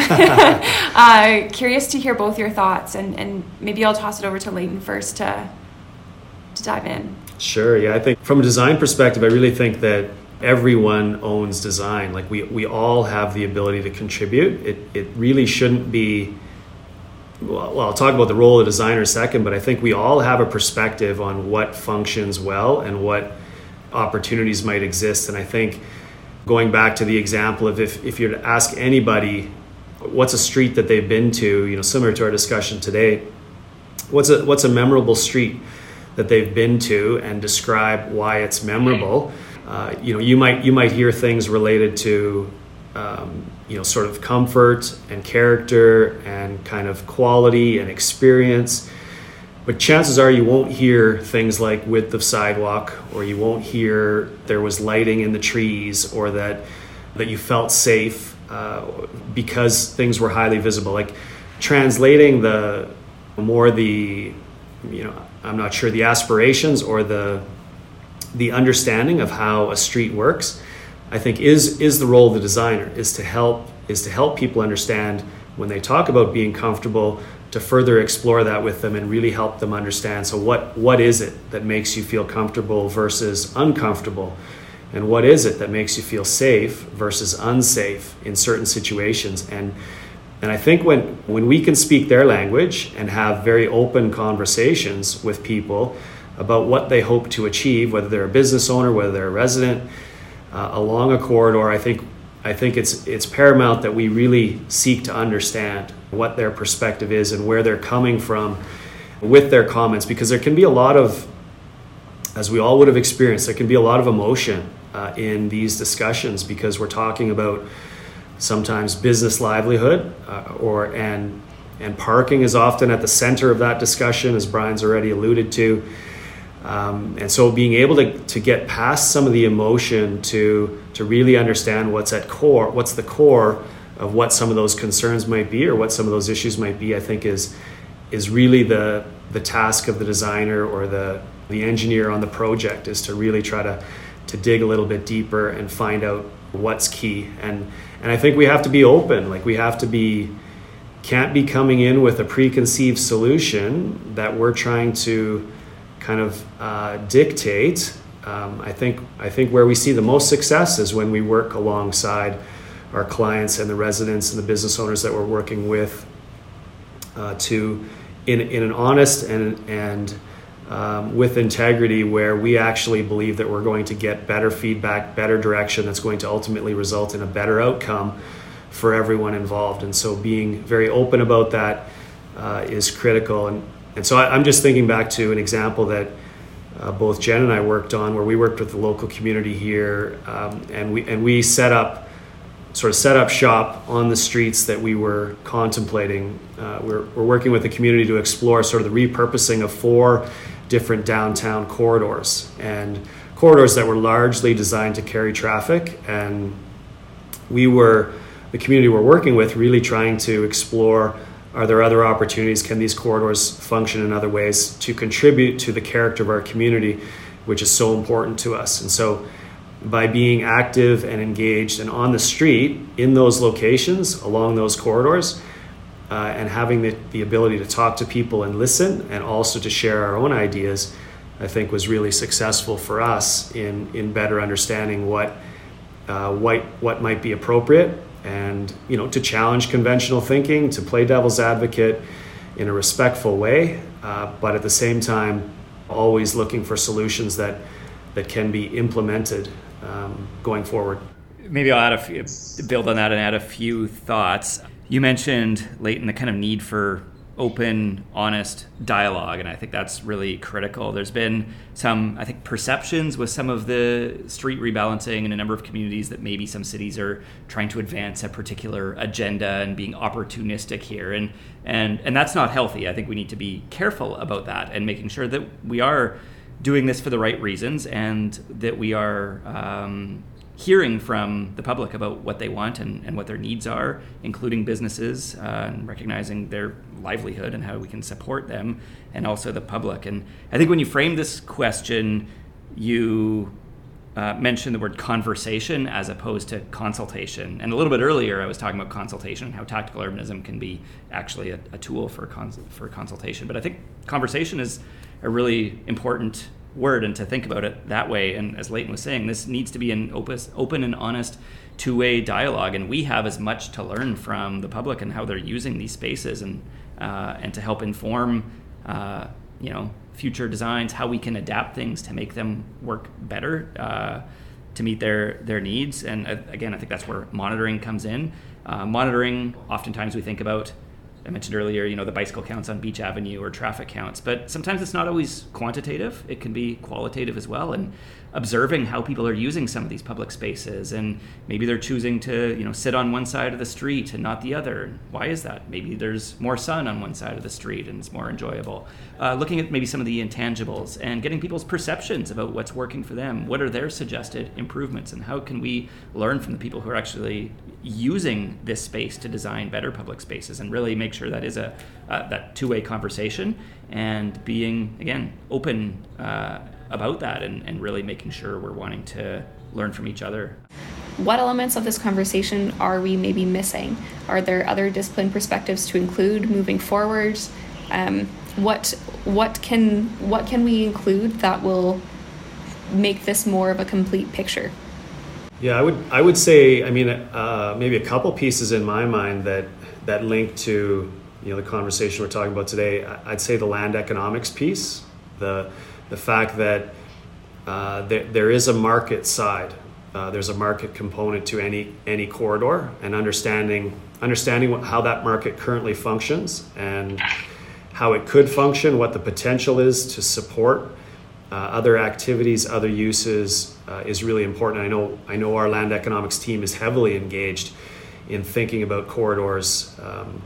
uh, curious to hear both your thoughts, and, and maybe I'll toss it over to Leighton first to to dive in. Sure. Yeah, I think from a design perspective, I really think that everyone owns design. Like we we all have the ability to contribute. It it really shouldn't be. Well, I'll talk about the role of the designer second, but I think we all have a perspective on what functions well and what opportunities might exist. And I think going back to the example of if, if you're to ask anybody what's a street that they've been to, you know, similar to our discussion today, what's a what's a memorable street? That they've been to and describe why it's memorable. Uh, you know, you might you might hear things related to um, you know sort of comfort and character and kind of quality and experience. But chances are you won't hear things like width of sidewalk, or you won't hear there was lighting in the trees, or that that you felt safe uh, because things were highly visible. Like translating the more the you know I'm not sure the aspirations or the the understanding of how a street works. I think is is the role of the designer is to help is to help people understand when they talk about being comfortable to further explore that with them and really help them understand. So, what, what is it that makes you feel comfortable versus uncomfortable? And what is it that makes you feel safe versus unsafe in certain situations? And, and I think when, when we can speak their language and have very open conversations with people about what they hope to achieve, whether they're a business owner, whether they're a resident, uh, along a corridor, I think I think it's it's paramount that we really seek to understand what their perspective is and where they're coming from with their comments because there can be a lot of as we all would have experienced there can be a lot of emotion uh, in these discussions because we're talking about sometimes business livelihood uh, or and and parking is often at the center of that discussion as Brian's already alluded to. Um, and so being able to, to get past some of the emotion to to really understand what's at core, what's the core of what some of those concerns might be or what some of those issues might be, I think is is really the the task of the designer or the the engineer on the project is to really try to to dig a little bit deeper and find out what's key. And and I think we have to be open like we have to be can't be coming in with a preconceived solution that we're trying to kind of uh, dictate. Um, I think I think where we see the most success is when we work alongside our clients and the residents and the business owners that we're working with uh, to in, in an honest and and um, with integrity where we actually believe that we're going to get better feedback, better direction that's going to ultimately result in a better outcome for everyone involved. And so being very open about that uh, is critical. And and so I, am just thinking back to an example that uh, both Jen and I worked on, where we worked with the local community here, um, and we and we set up sort of set up shop on the streets that we were contemplating. Uh, we're, we're working with the community to explore sort of the repurposing of four different downtown corridors and corridors that were largely designed to carry traffic. And we were, the community we're working with, really trying to explore are there other opportunities? Can these corridors function in other ways to contribute to the character of our community, which is so important to us? And so, by being active and engaged and on the street in those locations along those corridors, uh, and having the, the ability to talk to people and listen, and also to share our own ideas, I think was really successful for us in, in better understanding what, uh, what, what might be appropriate and you know to challenge conventional thinking, to play devil's advocate in a respectful way, uh, but at the same time, always looking for solutions that that can be implemented um, going forward. Maybe I'll add a few, build on that and add a few thoughts. You mentioned Leighton the kind of need for open, honest dialogue, and I think that's really critical. There's been some, I think, perceptions with some of the street rebalancing in a number of communities that maybe some cities are trying to advance a particular agenda and being opportunistic here, and and and that's not healthy. I think we need to be careful about that and making sure that we are doing this for the right reasons and that we are um, hearing from the public about what they want and, and what their needs are, including businesses, uh, and recognizing their livelihood and how we can support them, and also the public. And I think when you frame this question, you uh, mentioned the word conversation as opposed to consultation. And a little bit earlier, I was talking about consultation and how tactical urbanism can be actually a, a tool for, cons- for consultation. But I think conversation is a really important word and to think about it that way. And as Leighton was saying, this needs to be an opus, open and honest two way dialogue. And we have as much to learn from the public and how they're using these spaces and, uh, and to help inform, uh, you know, future designs, how we can adapt things to make them work better. Uh, to meet their their needs, and uh, again, I think that's where monitoring comes in. Uh, monitoring, oftentimes we think about I mentioned earlier, you know, the bicycle counts on Beach Avenue or traffic counts, but sometimes it's not always quantitative. It can be qualitative as well. And observing how people are using some of these public spaces and maybe they're choosing to you know sit on one side of the street and not the other. Why is that? Maybe there's more sun on one side of the street and it's more enjoyable. Uh, looking at maybe some of the intangibles and getting people's perceptions about what's working for them. What are their suggested improvements and how can we learn from the people who are actually using this space to design better public spaces and really make sure that is a uh, that two-way conversation and being again open uh, about that and, and really making sure we're wanting to learn from each other. what elements of this conversation are we maybe missing? Are there other discipline perspectives to include moving forward? Um, what what can what can we include that will make this more of a complete picture? Yeah, I would I would say I mean uh, maybe a couple pieces in my mind that that link to you know the conversation we're talking about today. I'd say the land economics piece, the the fact that uh, there, there is a market side. Uh, there's a market component to any any corridor, and understanding understanding what, how that market currently functions and how it could function, what the potential is to support uh, other activities, other uses uh, is really important. I know I know our land economics team is heavily engaged in thinking about corridors. Um,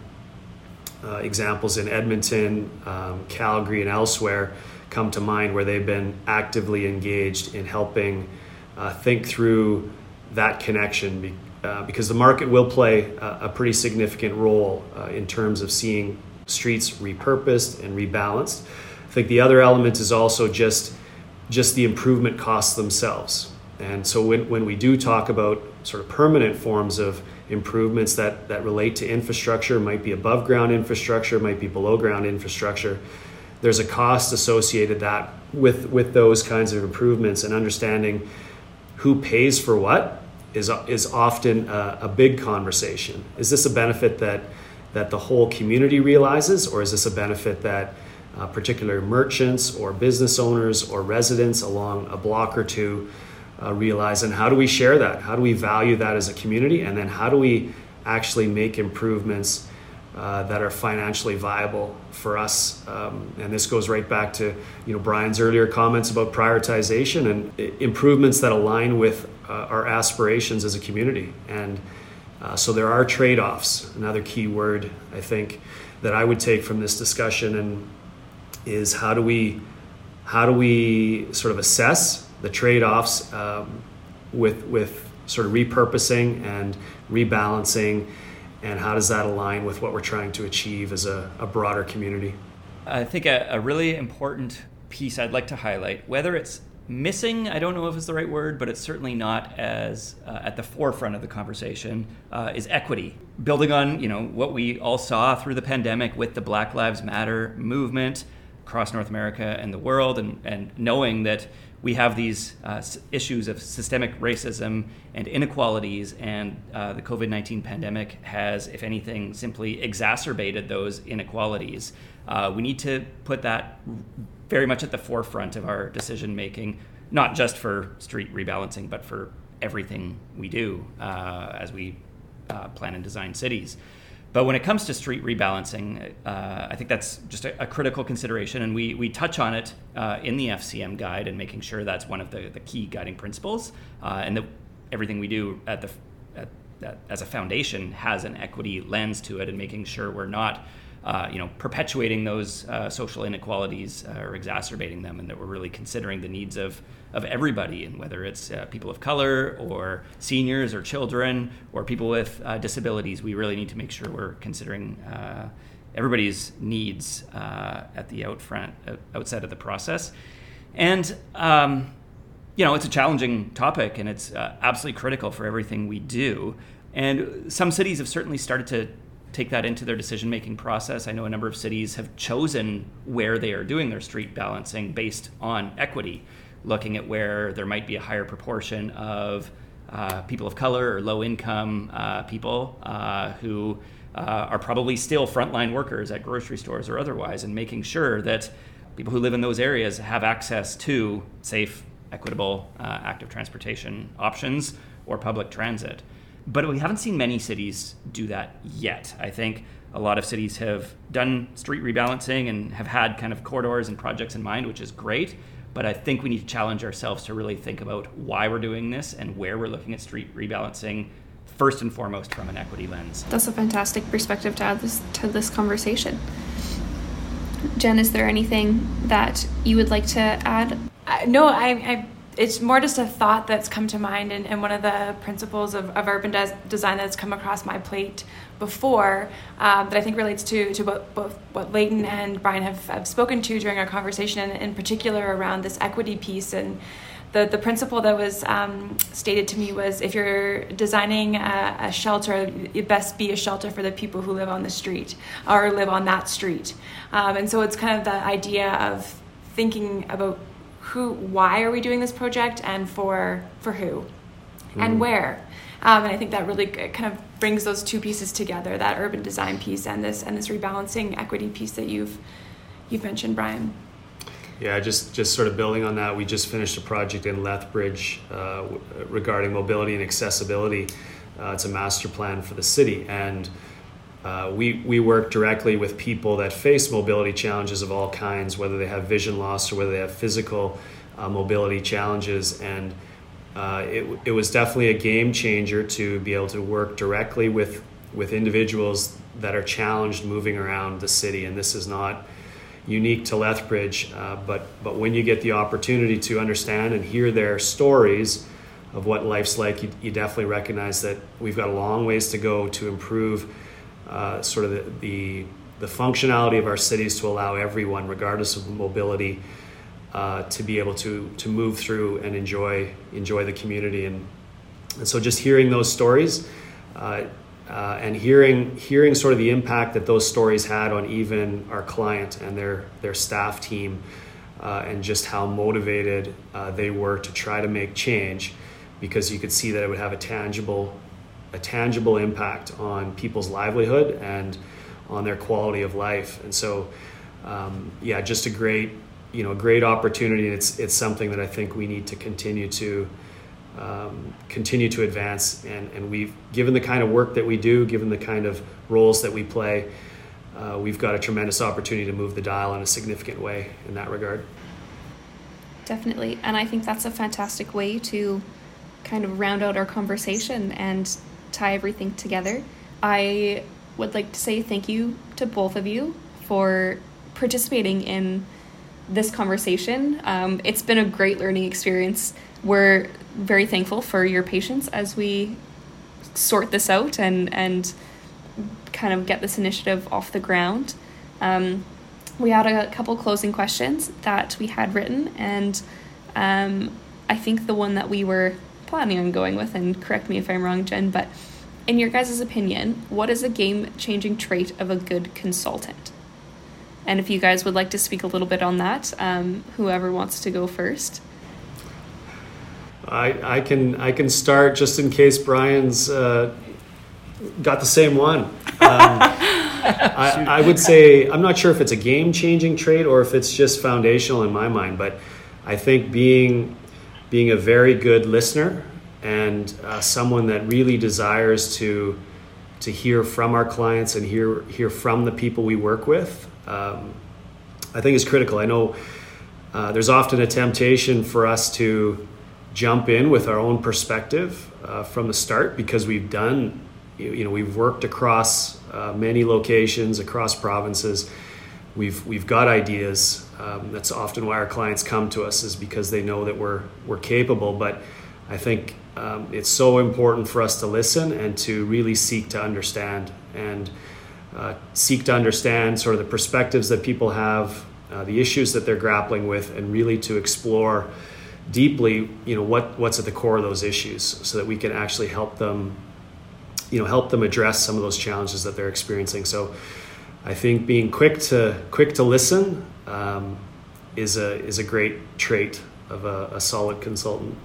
uh, examples in Edmonton, um, Calgary, and elsewhere come to mind where they've been actively engaged in helping uh, think through that connection be, uh, because the market will play a, a pretty significant role uh, in terms of seeing streets repurposed and rebalanced. I think the other element is also just just the improvement costs themselves. And so when, when we do talk about sort of permanent forms of improvements that, that relate to infrastructure, might be above ground infrastructure, might be below ground infrastructure, there's a cost associated that with with those kinds of improvements and understanding who pays for what is is often a, a big conversation. Is this a benefit that that the whole community realizes, or is this a benefit that uh, particular merchants or business owners or residents along a block or two uh, realize? And how do we share that? How do we value that as a community? And then how do we actually make improvements uh, that are financially viable for us? Um, and this goes right back to you know Brian's earlier comments about prioritization and improvements that align with uh, our aspirations as a community. And uh, so there are trade offs. Another key word, I think, that I would take from this discussion and is how do we how do we sort of assess the trade offs um, with with sort of repurposing and rebalancing, and how does that align with what we're trying to achieve as a, a broader community? I think a, a really important piece I'd like to highlight, whether it's missing i don't know if it's the right word but it's certainly not as uh, at the forefront of the conversation uh, is equity building on you know what we all saw through the pandemic with the black lives matter movement across north america and the world and, and knowing that we have these uh, issues of systemic racism and inequalities and uh, the covid-19 pandemic has if anything simply exacerbated those inequalities uh, we need to put that very much at the forefront of our decision making, not just for street rebalancing, but for everything we do uh, as we uh, plan and design cities. But when it comes to street rebalancing, uh, I think that's just a, a, critical consideration, and we, we touch on it uh, in the FCM guide and making sure that's one of the, the key guiding principles, uh, and that everything we do at the at, at, as a foundation has an equity lens to it, and making sure we're not uh, you know, perpetuating those uh, social inequalities uh, or exacerbating them, and that we're really considering the needs of, of everybody, and whether it's uh, people of color or seniors or children or people with uh, disabilities, we really need to make sure we're considering uh, everybody's needs at the out front, outside of the process. And um, you know, it's a challenging topic, and it's absolutely critical for everything we do. And some cities have certainly started to take that into their decision making process. I know a number of cities have chosen where they are doing their street balancing based on equity, looking at where there might be a higher proportion of uh, people of color or low income uh, people uh, who uh, are probably still frontline workers at grocery stores or otherwise, and making sure that people who live in those areas have access to safe, equitable, uh, active transportation options or public transit. But we haven't seen many cities do that yet. I think a lot of cities have done street rebalancing and have had kind of corridors and projects in mind, which is great. But I think we need to challenge ourselves to really think about why we're doing this and where we're looking at street rebalancing first and foremost from an equity lens. That's a fantastic perspective to add this to this conversation. Jen, is there anything that you would like to add? Uh, no, I, I it's more just a thought that's come to mind and, and one of the principles of, of urban des- design that's come across my plate before um, that I think relates to, to both, both what Leighton and Brian have, have spoken to during our conversation and in particular around this equity piece and the, the principle that was um, stated to me was if you're designing a, a, shelter, it best be a shelter for the people who live on the street or live on that street. Um, and so it's kind of the idea of thinking about who, why are we doing this project, and for for who, mm. and where. Um, and I think that really kind of brings those two pieces together: that urban design piece and this and this rebalancing equity piece that you've you've mentioned, Brian. Yeah, just just sort of building on that, we just finished a project in Lethbridge uh, regarding mobility and accessibility. Uh, it's a master plan for the city, and uh, we we work directly with people that face mobility challenges of all kinds, whether they have vision loss or whether they have physical uh, mobility challenges, and uh, it it was definitely a game changer to be able to work directly with with individuals that are challenged moving around the city, and this is not unique to Lethbridge. Uh, but but when you get the opportunity to understand and hear their stories of what life's like, you, you definitely recognize that we've got a long ways to go to improve uh, sort of the, the, the functionality of our cities to allow everyone, regardless of mobility, uh, to be able to to move through and enjoy enjoy the community and and so just hearing those stories. Uh, uh, and hearing hearing sort of the impact that those stories had on even our client and their their staff team, uh, and just how motivated uh, they were to try to make change, because you could see that it would have a tangible a tangible impact on people's livelihood and on their quality of life. And so, um, yeah, just a great you know great opportunity. It's it's something that I think we need to continue to um, continue to advance. And, and we've, given the kind of work that we do, given the kind of roles that we play, uh, we've got a tremendous opportunity to move the dial in a significant way in that regard. Definitely. And I think that's a fantastic way to kind of round out our conversation and tie everything together. I would like to say thank you to both of you for participating in this conversation. Um, it's been a great learning experience. We're very thankful for your patience as we sort this out and and kind of get this initiative off the ground. Um, we had a couple closing questions that we had written, and um, I think the one that we were planning on going with, and correct me if I'm wrong, Jen, but in your guys' opinion, what is a game changing trait of a good consultant? And if you guys would like to speak a little bit on that, um, whoever wants to go first. I, I can I can start just in case Brian's uh, got the same one. Um, I, I, would say I'm not sure if it's a game changing trait or if it's just foundational in my mind, but I think being being a very good listener and uh, someone that really desires to to hear from our clients and hear hear from the people we work with, um, I think is critical. I know uh, there's often a temptation for us to jump in with our own perspective uh, from the start because we've done, you know, we've worked across uh, many locations, across provinces. We've we've got ideas. Um, that's often why our clients come to us is because they know that we're we're capable. But I think um, it's so important for us to listen and to really seek to understand and uh, seek to understand sort of the perspectives that people have, uh, the issues that they're grappling with, and really to explore deeply, you know, what, what's at the core of those issues so that we can actually help them, you know, help them address some of those challenges that they're experiencing. So I think being quick to, quick to listen um, is, a, is a great trait of a, a solid consultant.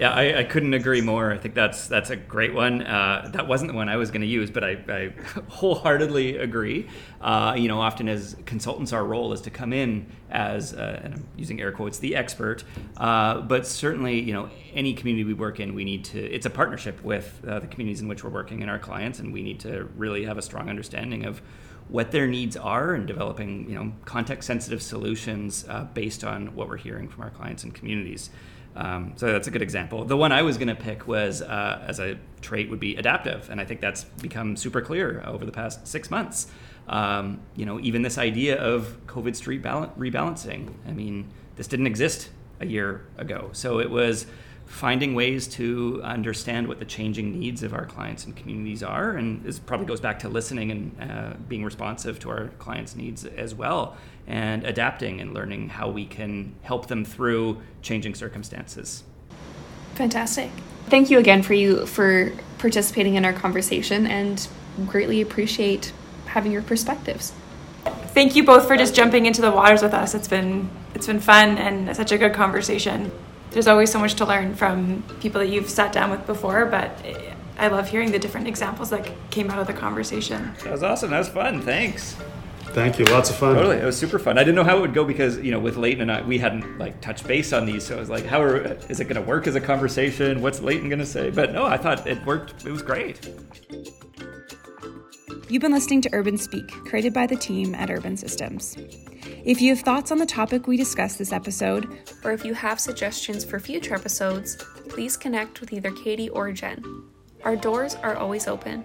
Yeah, I, I, couldn't agree more. I think that's that's a great one. Uh, that wasn't the one I was going to use, but I, I wholeheartedly agree. Uh, you know, often as consultants, our role is to come in as, uh, and I'm using air quotes, the expert. Uh, but certainly, you know, any community we work in, we need to. It's a partnership with uh, the communities in which we're working and our clients, and we need to really have a strong understanding of what their needs are and developing, you know, context sensitive solutions uh, based on what we're hearing from our clients and communities. Um, so that's a good example. The one I was going to pick was uh, as a trait would be adaptive, and I think that's become super clear over the past six months. Um, you know, even this idea of COVID street rebalancing. I mean, this didn't exist a year ago, so it was finding ways to understand what the changing needs of our clients and communities are. And this probably goes back to listening and uh, being responsive to our clients' needs as well, and adapting and learning how we can help them through changing circumstances. Fantastic. Thank you again for you for participating in our conversation and greatly appreciate having your perspectives. Thank you both for just jumping into the waters with us. It's been it's been fun and such a good conversation there's always so much to learn from people that you've sat down with before, but I love hearing the different examples that came out of the conversation. That was awesome. That was fun. Thanks. Thank you. Lots of fun. Totally. It was super fun. I didn't know how it would go because, you know, with Leighton and I, we hadn't like touched base on these. So I was like, how are, is it going to work as a conversation? What's Leighton going to say? But no, I thought it worked. It was great. You've been listening to Urban Speak, created by the team at Urban Systems. If you have thoughts on the topic we discussed this episode, or if you have suggestions for future episodes, please connect with either Katie or Jen. Our doors are always open.